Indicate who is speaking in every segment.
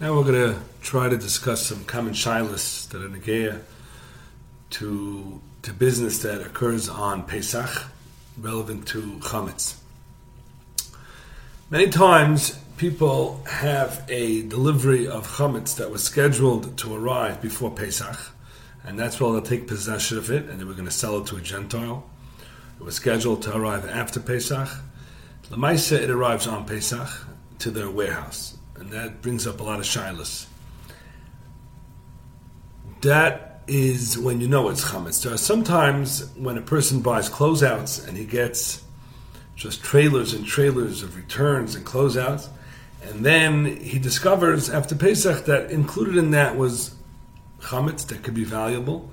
Speaker 1: Now we're going to try to discuss some common shilas that are negaya to to business that occurs on Pesach, relevant to chametz. Many times, people have a delivery of chametz that was scheduled to arrive before Pesach, and that's where they'll take possession of it, and then we're going to sell it to a Gentile. It was scheduled to arrive after Pesach. Lamaisa, it arrives on Pesach to their warehouse, and that brings up a lot of shilas. That is when you know it's chametz. There are sometimes when a person buys closeouts and he gets just trailers and trailers of returns and closeouts, and then he discovers after Pesach that included in that was chametz that could be valuable.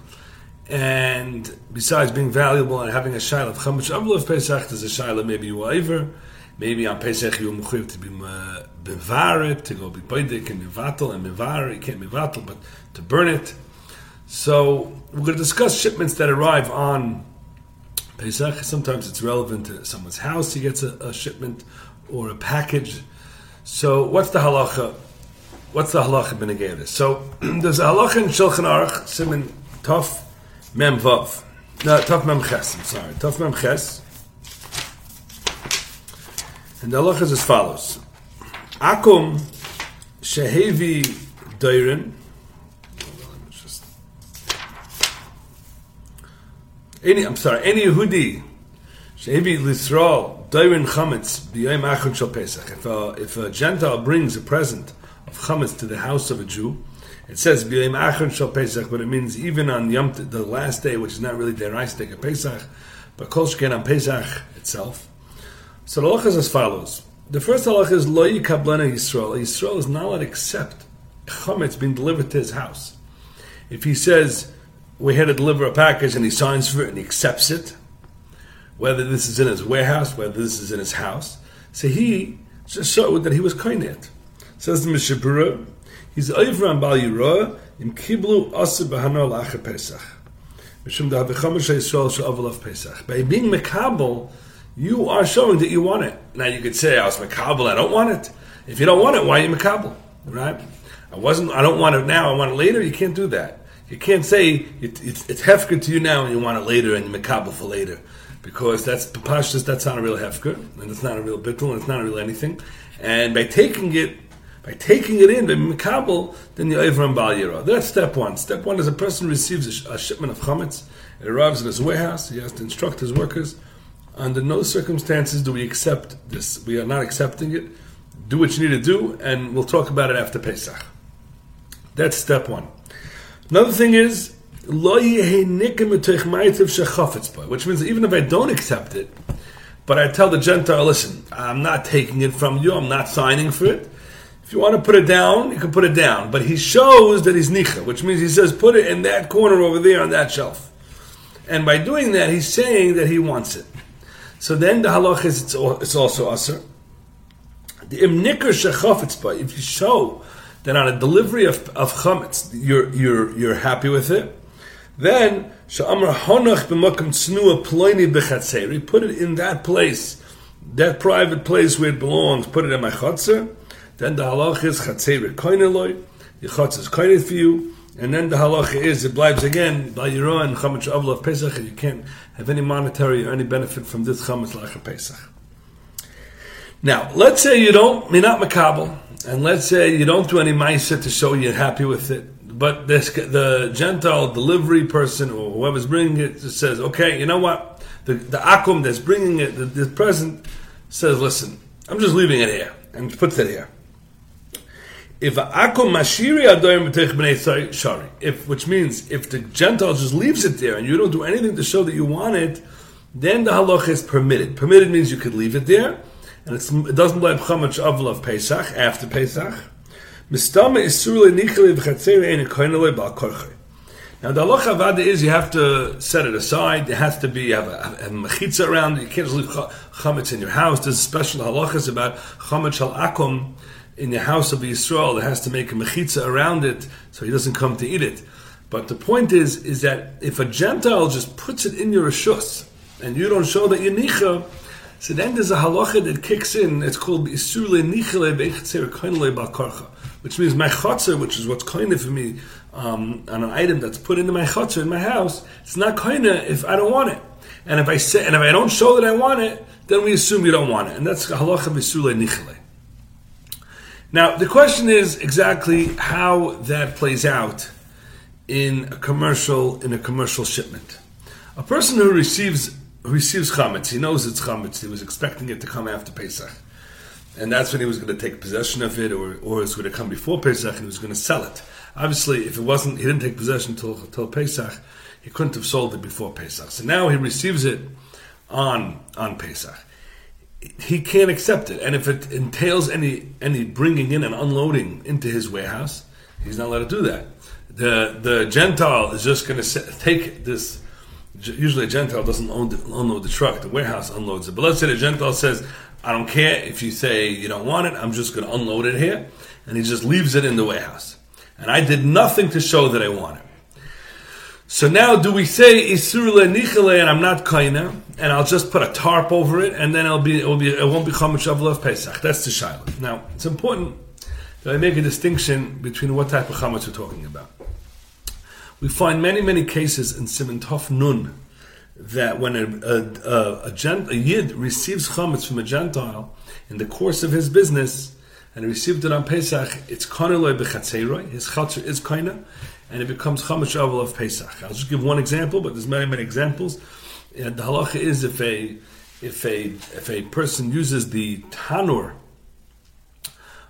Speaker 1: And besides being valuable and having a shaila of chametz of Pesach, there's a shaila maybe you over. Maybe on Pesach you mechuyev to be uh, bevaret, to go be boidik and mivatel and mivar. You can't mivatel, but to burn it. So we're going to discuss shipments that arrive on Pesach. Sometimes it's relevant to someone's house. He gets a, a shipment or a package. So what's the halacha? What's the halacha b'negeris? So there's a halacha in Shulchan Aruch, Simon Tov Mem Vav. No, Tov Mem Ches. I'm sorry, Tov Mem Ches. And the halacha is as follows: Akum shehevi dairin. Any, I'm sorry, any Yehudi shehevi lisrael dairin chametz b'yom achon shel Pesach. If a, if a Gentile brings a present of chametz to the house of a Jew, it says b'yom achon shel Pesach, but it means even on Yom the last day, which is not really the rice day of Pesach, but kol shken on Pesach itself. So the is as follows. The first halacha is lo yikablana Yisrael. Yisrael is not allowed to accept chametz being delivered to his house. If he says we had to deliver a package and he signs for it and he accepts it, whether this is in his warehouse, whether this is in his house, so he just showed that he was koinet. Says the Mishabura, he's on Bal Yirah im kiblu asa b'hano la'acher Pesach. Mishum da Yisrael she'avalav Pesach. By being mekabel, you are showing that you want it. Now you could say, I was makabel, I don't want it. If you don't want it, why are you makabel? Right? I wasn't, I don't want it now, I want it later. You can't do that. You can't say it, it's, it's hefker to you now and you want it later and you're makabel for later. Because that's, papashtas, that's not a real hefker, and it's not a real bittul, and it's not a real anything. And by taking it, by taking it in, by makabel, then you're over on Bal Yirah. That's step one. Step one is a person receives a shipment of chametz, it arrives in his warehouse, he has to instruct his workers, under no circumstances do we accept this. We are not accepting it. Do what you need to do, and we'll talk about it after Pesach. That's step one. Another thing is, which means even if I don't accept it, but I tell the Gentile, listen, I'm not taking it from you, I'm not signing for it. If you want to put it down, you can put it down. But he shows that he's nicha, which means he says, put it in that corner over there on that shelf. And by doing that, he's saying that he wants it. So then the halach is it's, it's also aser. The imnikr shechafetz if you show that on a delivery of, of chametz you're you're you're happy with it, then sha'amar honach b'makam tznuah ploini b'chatzeri, put it in that place, that private place where it belongs, put it in my chatzir. Then the halach is chatzeri koineloi, the chatzir is koinet for you. And then the halacha is it blives again by Yirah and Chametz Avla Pesach, and you can't have any monetary or any benefit from this Chametz Lacha Pesach. Now, let's say you don't, you're not makabel, and let's say you don't do any ma'isa to show you're happy with it, but this, the Gentile delivery person or whoever's bringing it says, okay, you know what? The, the akum that's bringing it, the, the present, says, listen, I'm just leaving it here, and puts it here if akum mashiri adorim b'nei shari, if which means if the Gentile just leaves it there and you don't do anything to show that you want it, then the halacha is permitted. Permitted means you could leave it there, and it doesn't like chamach avla of Pesach after Pesach. Mistama is surely nichali v'chatzeri ein. Now the halacha avada is you have to set it aside. It has to be you have a, a mechitza around. You can't just leave chametz in your house. There's special halachas about chametz al akum in the house of Yisrael that has to make a mechitza around it so he doesn't come to eat it. But the point is, is that if a Gentile just puts it in your rishus and you don't show that you're nicha, So then there's a halacha that kicks in. It's called Isule Nichele Beichetzer Koinle Balkarcha, which means my chotzer, which is what's koine for me um, on an item that's put into my chotzer in my house. It's not koine if I don't want it. And if I say, and if I don't show that I want it, then we assume you don't want it, and that's halacha Isule Nichele. Now the question is exactly how that plays out in a commercial in a commercial shipment. A person who receives receives chametz. He knows it's chametz. He was expecting it to come after Pesach, and that's when he was going to take possession of it, or or it's going to come before Pesach, and he was going to sell it. Obviously, if it wasn't, he didn't take possession till till Pesach. He couldn't have sold it before Pesach. So now he receives it on on Pesach. He can't accept it, and if it entails any any bringing in and unloading into his warehouse, he's not allowed to do that. The the Gentile is just going to take this usually a Gentile doesn't own the, unload the truck, the warehouse unloads it. But let's say the Gentile says, I don't care if you say you don't want it, I'm just going to unload it here. And he just leaves it in the warehouse. And I did nothing to show that I want it. So now do we say Isur Nichele and I'm not Kaina, and I'll just put a tarp over it, and then it'll be, it, will be, it won't a Shavuot of Pesach. That's the Shiloh. Now, it's important that I make a distinction between what type of chametz we're talking about. We find many, many cases in Simon Tov Nun that when a, a, a, a, gent, a Yid receives chametz from a Gentile in the course of his business, and he received it on Pesach, it's kaneloi bechatzeiroi, his chatzor is kaina, and it becomes chametz shavuot of Pesach. I'll just give one example, but there's many, many examples. And the halacha is if a if a if a person uses the tanur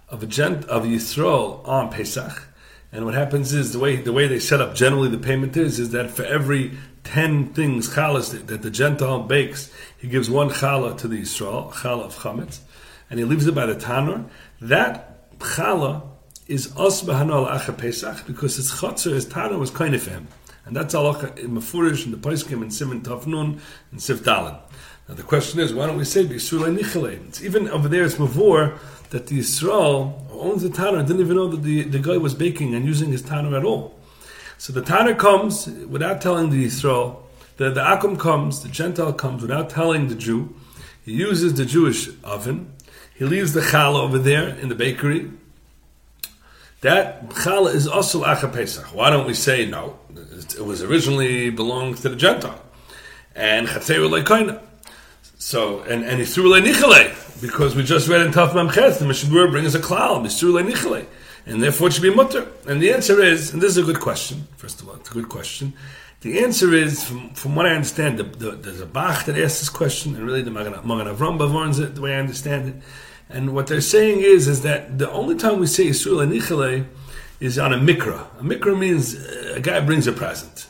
Speaker 1: of a gent of Yisrael on Pesach, and what happens is the way the way they set up generally the payment is is that for every ten things challahs that, that, the Gentile bakes, he gives one challah to the Yisrael, challah of chametz, and he leaves it by the tanur. That challah is us b'hanol acha Pesach because his chatzor, his tanur was kind of him, and that's Allah in Mefurish and the Paiskim and Simon Tafnun and Sif. Now the question is, why don't we say B'Yisrael Nichale? It's even over there. It's Mavur that the Yisrael who owns the Tanner didn't even know that the, the guy was baking and using his Tanner at all. So the Tanner comes without telling the Yisrael. The, the Akum comes, the Gentile comes without telling the Jew. He uses the Jewish oven. He leaves the challah over there in the bakery. That challah is also Acha Pesach. Why don't we say no? It was originally belonged to the Gentile. And Chatzeru Leikoina. So, and, and Yisur Nichale, because we just read in Taf Mamchet, the Mishabur brings a klal, Yisur Nichale, and therefore it should be mutter. And the answer is, and this is a good question, first of all, it's a good question. The answer is, from, from what I understand, the, the, there's a Bach that asks this question, and really the Magen Avram warns it, the way I understand it. And what they're saying is, is that the only time we say Yisur Nichale is on a mikra. A mikra means uh, a guy brings a present.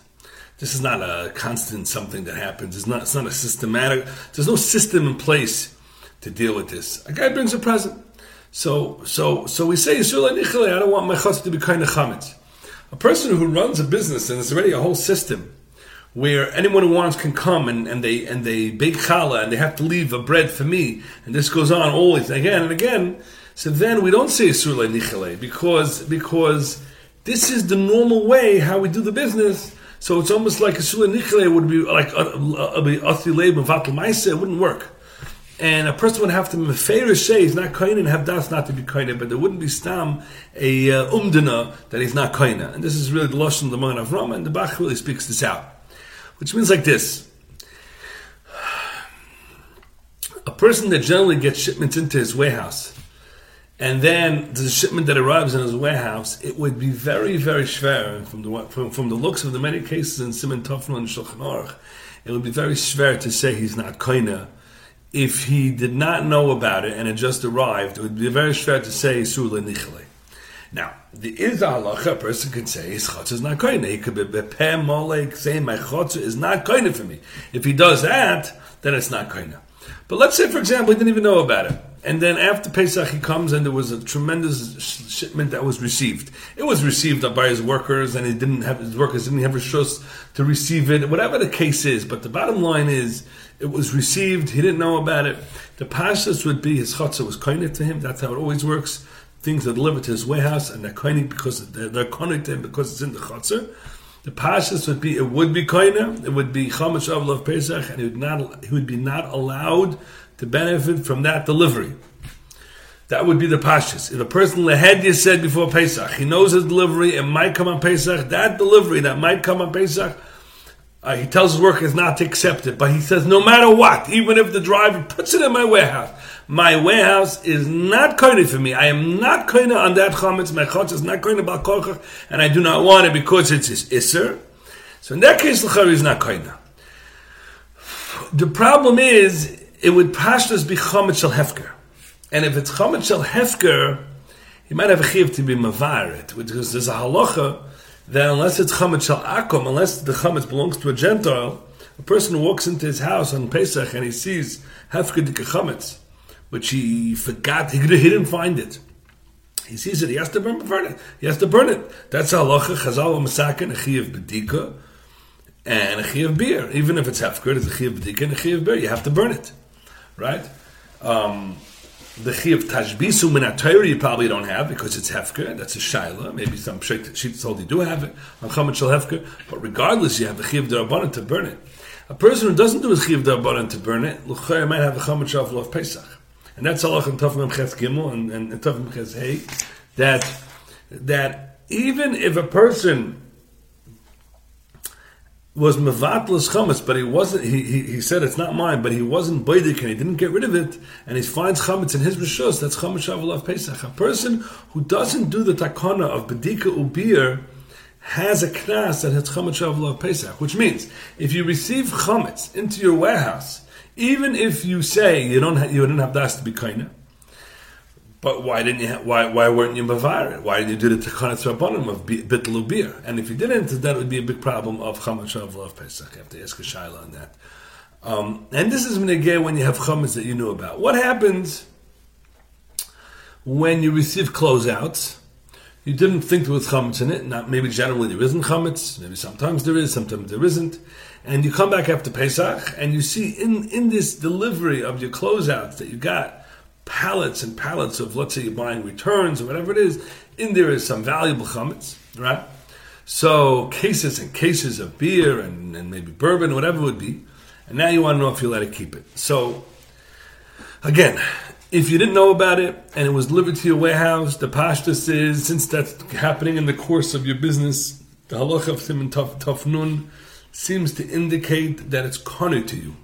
Speaker 1: This is not a constant something that happens. It's not, it's not a systematic, there's no system in place to deal with this. A guy brings a present. So, so, so we say, I don't want my chutz to be kind of chametz. A person who runs a business and there's already a whole system where anyone who wants can come and, and they and they bake challah and they have to leave a bread for me and this goes on always and again and again. So then we don't say surle nichale because because this is the normal way how we do the business so it's almost like a Sula Nichle would be like uh, uh, uh, a Athi Leib and Vatal Maise, it wouldn't work. And a person would have to Mefeir say he's not kind and have das not to be kind, but there wouldn't be stam a uh, umdana that he's not kind. And this is really the Lashon of the man of Rama, and the Bach really speaks this out. Which means like this. A person that generally gets shipments into his warehouse, and then the shipment that arrives in his warehouse, it would be very, very schwer from the from, from the looks of the many cases in Simon Tofel and Shulchan Aruch. It would be very schwer to say he's not koina. If he did not know about it and it just arrived, it would be very schwer to say sula nichle. Now, the is halacha, a person could say his chotzer is not koina. He could be bepeh molek saying my chotzer is not koina for me. If he does that, then it's not koina. But let's say, for example, he didn't even know about it. And then after Pesach, he comes and there was a tremendous shipment that was received. It was received by his workers, and he didn't have his workers didn't have a shus to receive it. Whatever the case is, but the bottom line is, it was received. He didn't know about it. The pashas would be his chutzah was koinet to him. That's how it always works. Things are delivered to his warehouse, and they're koinet because they're, they're to him because it's in the chutzah. The pashas would be it would be koina. It would be chamash of Pesach, and he would not he would be not allowed to benefit from that delivery. That would be the pashas. If a person you said before Pesach, he knows his delivery, it might come on Pesach. That delivery that might come on Pesach, uh, he tells his workers not to accept it, but he says no matter what, even if the driver puts it in my warehouse, my warehouse is not koine for me. I am not koine on that chametz. My chametz is not koine balkorchach, and I do not want it because it's his iser. So in that case, the is not koine. The problem is, it would pashtas be chametz shel hefker. And if it's chametz shel hefker, he might have a chiv to be mavarit, because there's a halacha that unless it's chametz shel akom, unless the chametz belongs to a Gentile, a person walks into his house on Pesach and he sees hefker dike chametz, which he forgot, he didn't find it. He sees it, he has to burn, burn it. He has to burn it. That's halacha, chazal masakin, a chiv bedika, and a chiv beer. Even if it's hefker, it's a chiv bedika and a chiv beer. You have to burn it. Right? Um, the chiv tashbisu min you probably don't have because it's hefker. That's a shaila. Maybe some sheets told you do have it on chametz shel hefker. But regardless, you have the chiv derabanan to burn it. A person who doesn't do his chiv derabanan to burn it, l'chayr might have a chametz shel of Pesach, and that's Allah in Tafim Ches Gimel and, and, and Ches Hey, that that even if a person was mevatlas chametz, but he wasn't. He, he, he said it's not mine, but he wasn't baidik and he didn't get rid of it, and he finds chametz in his rishos. That's chametz shavalav pesach. A person who doesn't do the takana of bedika ubir has a knas that has chametz shavalav pesach, which means if you receive chametz into your warehouse, even if you say you don't ha- you didn't have das to be kaina, but why didn't you? Ha- why why weren't you mavar? Why didn't you do the tekanas rabbanim of bitlu beer? And if you didn't, that would be a big problem of chametz of love Pesach. You have to ask a shaila on that. Um, and this is minigay when you have chametz that you knew about. What happens when you receive closeouts? You didn't think there was chametz in it. Not maybe generally there isn't chametz. Maybe sometimes there is, sometimes there isn't. And you come back after Pesach and you see in in this delivery of your closeouts that you got pallets and pallets of, let's say you're buying returns or whatever it is, in there is some valuable chametz, right? So cases and cases of beer and, and maybe bourbon, whatever it would be, and now you want to know if you let it keep it. So again, if you didn't know about it and it was delivered to your warehouse, the pashtus is since that's happening in the course of your business, the halacha of Simon Taf Nun seems to indicate that it's corner to you.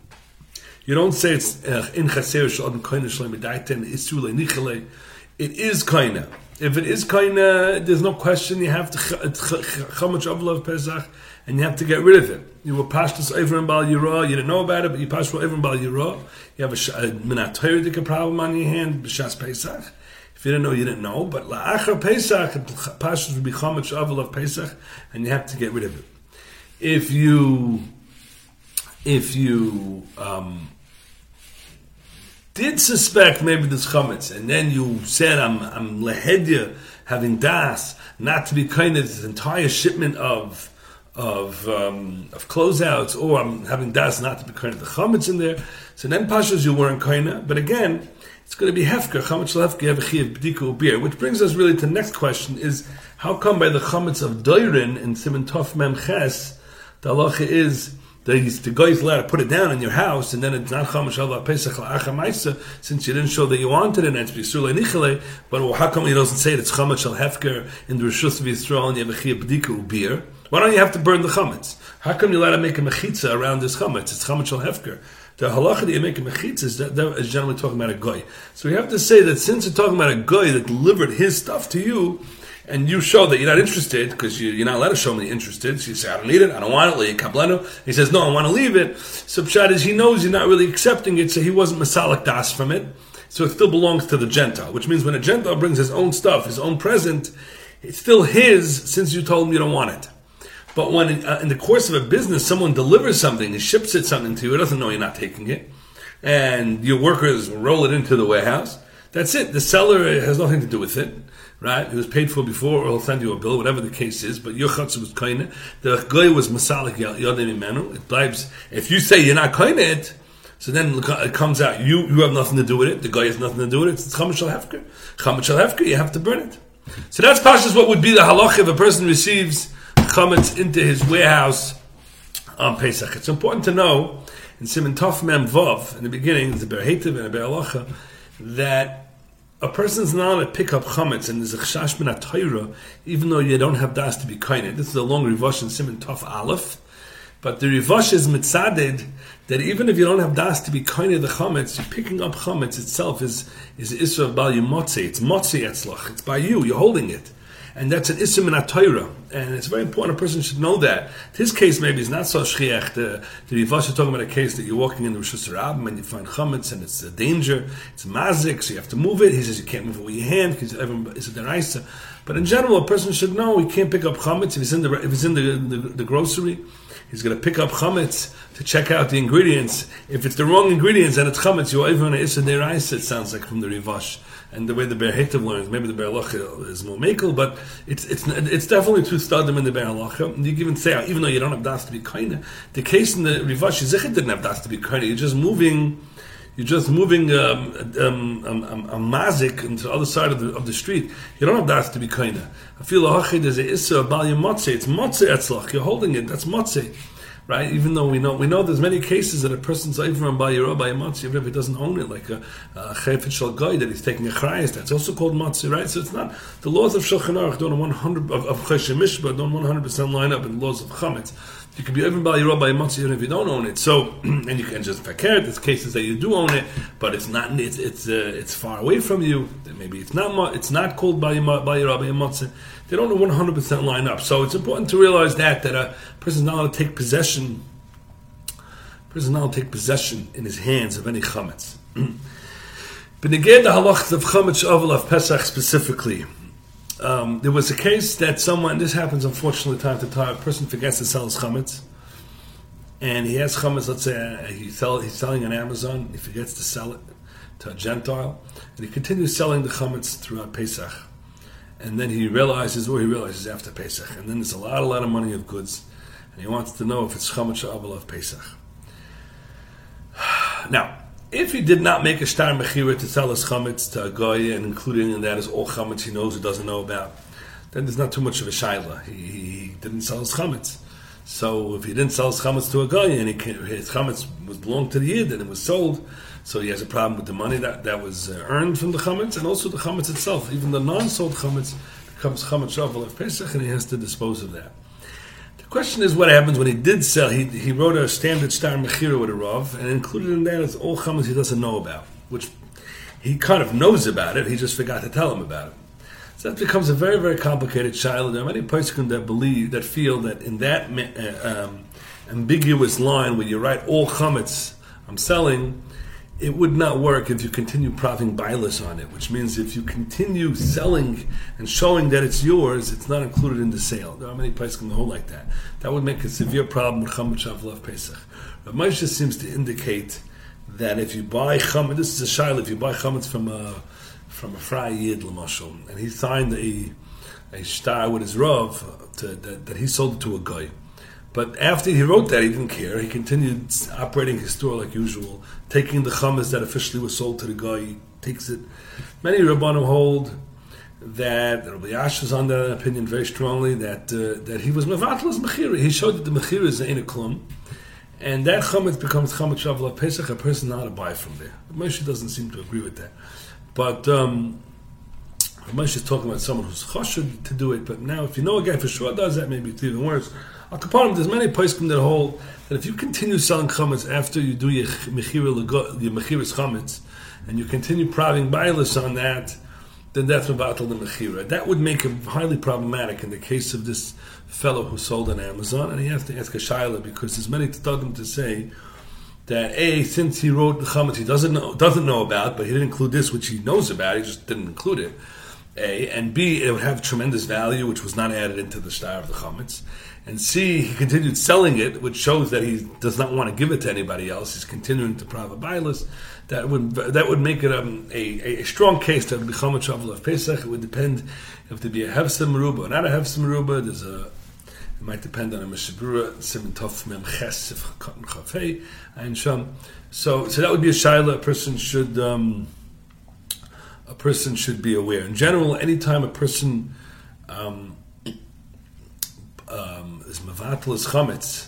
Speaker 1: You don't say it's uh, in chaser shalom koina shalom medaiten isule nichale. It is kaina. If it is kaina, there's no question. You have to chamach avlav pesach, and you have to get rid of it. You were pashtus over in bal yira. You didn't know about it, but you passed over in bal yira. You have a, a problem on your hand b'shas pesach. If you didn't know, you didn't know. But la'achar pesach, pashtus would be chamach avlav pesach, and you have to get rid of it. If you if you um, did suspect maybe this chametz, and then you said, "I'm I'm lehedya having das not to be kind of this entire shipment of." Of um, of closeouts, or I'm having das not to be kind of the chametz in there. So then pashas you weren't kind but again, it's going to be hefker. Chametz hefker you have a chiv b'dika beer, which brings us really to the next question: Is how come by the chametz of doirin in Simon Tov Mem Ches, the halacha is that the, the guy's allowed to put it down in your house, and then it's not chamash pesach la'acha since you didn't show that you wanted it, and it's bisul nichale. But well, how come he doesn't say it? It's chamash al hefker in the rishus of Yisrael, and you have a chiyah b'dika beer. Why don't you have to burn the chametz? How come you're allowed to make a mechitza around this chametz? It's chametz al hefker. The halacha that you make a mechitza is, that, that is generally talking about a guy. So we have to say that since you're talking about a guy that delivered his stuff to you, and you show that you're not interested because you, are not allowed to show me interested. So you say, I don't need it, I don't want it, kablenu. He says, no, I want to leave it. So Pshat is he knows you're not really accepting it, so he wasn't masalik das from it. So it still belongs to the Gentile, which means when a Gentile brings his own stuff, his own present, it's still his since you told him you don't want it. But when uh, in the course of a business, someone delivers something, he ships it something to you, he doesn't know you're not taking it, and your workers roll it into the warehouse, that's it. The seller has nothing to do with it right? It was paid for before, or he'll send you a bill, whatever the case is. But your chutzah was kaina. The guy was masalik yodim imenu. It blibes. If you say you're not kaina it, so then it comes out you you have nothing to do with it. The guy has nothing to do with it. It's chametz shel hefker. Chametz hefker. You have to burn it. So that's pashas what would be the halach if a person receives chametz into his warehouse on Pesach. It's important to know in Simon Tov Mem Vav, in the beginning, the Berhetiv and the Beralacha, that a person's not allowed to pick up chametz and there's a chash min Torah, even though you don't have das to be kind. This is a long rivash in Simon Tov Aleph, but the rivash is mitzaded that even if you don't have das to be kind of the chametz, picking up chametz itself is is isra bal motzi. It's motzi etzlach. It's by you. You're holding it and that's an isim in a Torah. And it's very important a person should know that. His case maybe is not so shchiach. The, the Rivash is talking about a case that you're walking in the Rosh and you find chametz and it's a danger, it's mazik, so you have to move it. He says you can't move it with your hand because it's a deraisa. But in general, a person should know he can't pick up chametz if he's in the if he's in the, the, the grocery. He's going to pick up chametz to check out the ingredients. If it's the wrong ingredients and it's chametz, you're even on a issa deraisa. It sounds like from the Rivash and the way the Ber Hetiv learns, maybe the Ber Halacha is more makel, but it's it's it's definitely two stadim in the Ber Halacha. You even say, even though you don't have das to be kind, the case in the Rivash Zichet didn't have das to be kind. You're just moving. You're just moving um, um, um, um, a mazik into the other side of the, of the street. You don't have das to be kind. I feel a is a issa bal motze. It's motze etzlach. You're holding it. That's motze right? Even though we know we know there's many cases that a person's from by your by matzi, even if he doesn't own it, like a, a chayfet shal guy that he's taking a chrayas, that's also called matzi, right? So it's not the laws of Shulchan Aruch don't 100 of, of Mishba don't 100 percent line up in the laws of chametz. You can be even by your by matzi even if you don't own it. So and you can just fakir. There's cases that you do own it, but it's not it's it's uh, it's far away from you. Maybe it's not it's not called by by your by a matzi they don't 100% line up. So it's important to realize that that a person is not allowed to take possession. A person is not allowed to take possession in his hands of any chametz. but again, the halachas of chametz oval of Pesach specifically. Um, there was a case that someone, this happens unfortunately time to time, a person forgets to sell his chametz, and he has chametz, let's say uh, he sell, he's selling on Amazon, he forgets to sell it to a Gentile, and he continues selling the chametz throughout Pesach and then he realizes, or he realizes after Pesach, and then there's a lot, a lot of money of goods, and he wants to know if it's chametz or of Pesach. Now, if he did not make a star mechira to sell his chametz to a guy, and including in that is all chametz he knows or doesn't know about, then there's not too much of a shaila. He, he didn't sell his chametz. So if he didn't sell his chametz to a guy, and he, his chametz was belonged to the yid, and it was sold, so he has a problem with the money that, that was uh, earned from the chametz, and also the chametz itself. Even the non-sold chametz becomes chametz shavel of Pesach, and he has to dispose of that. The question is what happens when he did sell. He, he wrote a standard star mechira with a rav, and included in that is all chametz he doesn't know about, which he kind of knows about it. He just forgot to tell him about it. So that becomes a very, very complicated child. There are many poskim that believe, that feel that in that uh, um, ambiguous line where you write all chametz I'm selling, it would not work if you continue profiting bilas on it, which means if you continue selling and showing that it's yours, it's not included in the sale. There are many places can hold like that. That would make a severe problem with chametz shavlav pesach. But Moshe seems to indicate that if you buy chametz, this is a shaila, if you buy chametz from a from a fry yid and he signed a a star with his rav to, that, that he sold it to a guy. But after he wrote that, he didn't care. He continued operating his store like usual, taking the chametz that officially was sold to the guy. He takes it. Many rabbanim hold that Rabbi Yash is on that opinion very strongly that uh, that he was mevatlas mechira. He showed that the mechira is in a klum, and that chametz becomes chametz shavla pesach. A person not to buy from there. Moshe doesn't seem to agree with that, but. Um, Moshe is talking about someone who's choshed to do it, but now if you know a guy for sure does that, maybe it's even worse. Al Kaparim, there's many poskim that hold that if you continue selling chametz after you do your mechira your mechiras chametz, and you continue prodding bialis on that, then that's mevatel the mechira. That would make it highly problematic in the case of this fellow who sold on Amazon, and he has to ask a shaila because there's many tzadim to say that a since he wrote the chametz he doesn't know doesn't know about, but he didn't include this which he knows about, he just didn't include it. A and B, it would have tremendous value, which was not added into the star of the chametz. And C, he continued selling it, which shows that he does not want to give it to anybody else. He's continuing to bilas. That would that would make it um, a, a strong case that would a travel of Pesach. It would depend if there be a hefsim ruba or not a hefsim ruba. There's a it might depend on a mishabura simin tof mem ches chafei and sham. So so that would be a shaila. A person should um, a person should be aware. In general, anytime a person um, um, is mevatlis chametz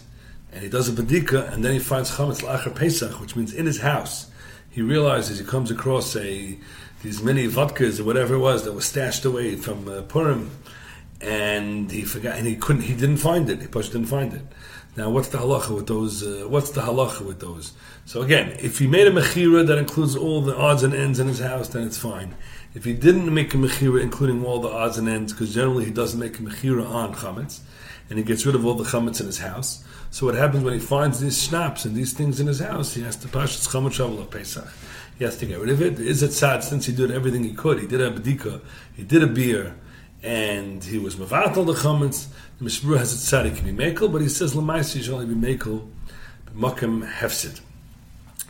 Speaker 1: and he does a badika, and then he finds chametz lacher Pesach, which means in his house. He realizes he comes across a these many vodkas or whatever it was that was stashed away from uh, Purim, and he forgot, and he couldn't, he didn't find it. He pushed didn't find it. Now, what's the halacha with those? Uh, what's the halacha with those? So again, if he made a mechira that includes all the odds and ends in his house, then it's fine. If he didn't make a mechira including all the odds and ends, because generally he doesn't make a mechira on chametz, and he gets rid of all the chametz in his house. So what happens when he finds these schnapps and these things in his house? He has to pass chametz shavuot Pesach. He has to get rid of it. Is it sad since he did everything he could? He did a bedika, he did a beer, and he was mavatal the chametz. The Mishmur has sad he can be makel, but he says lemaisi he should only be makel, makim hefsid.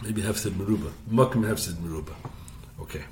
Speaker 1: Maybe hefsid meruba. Makim hefsid meruba. Okay.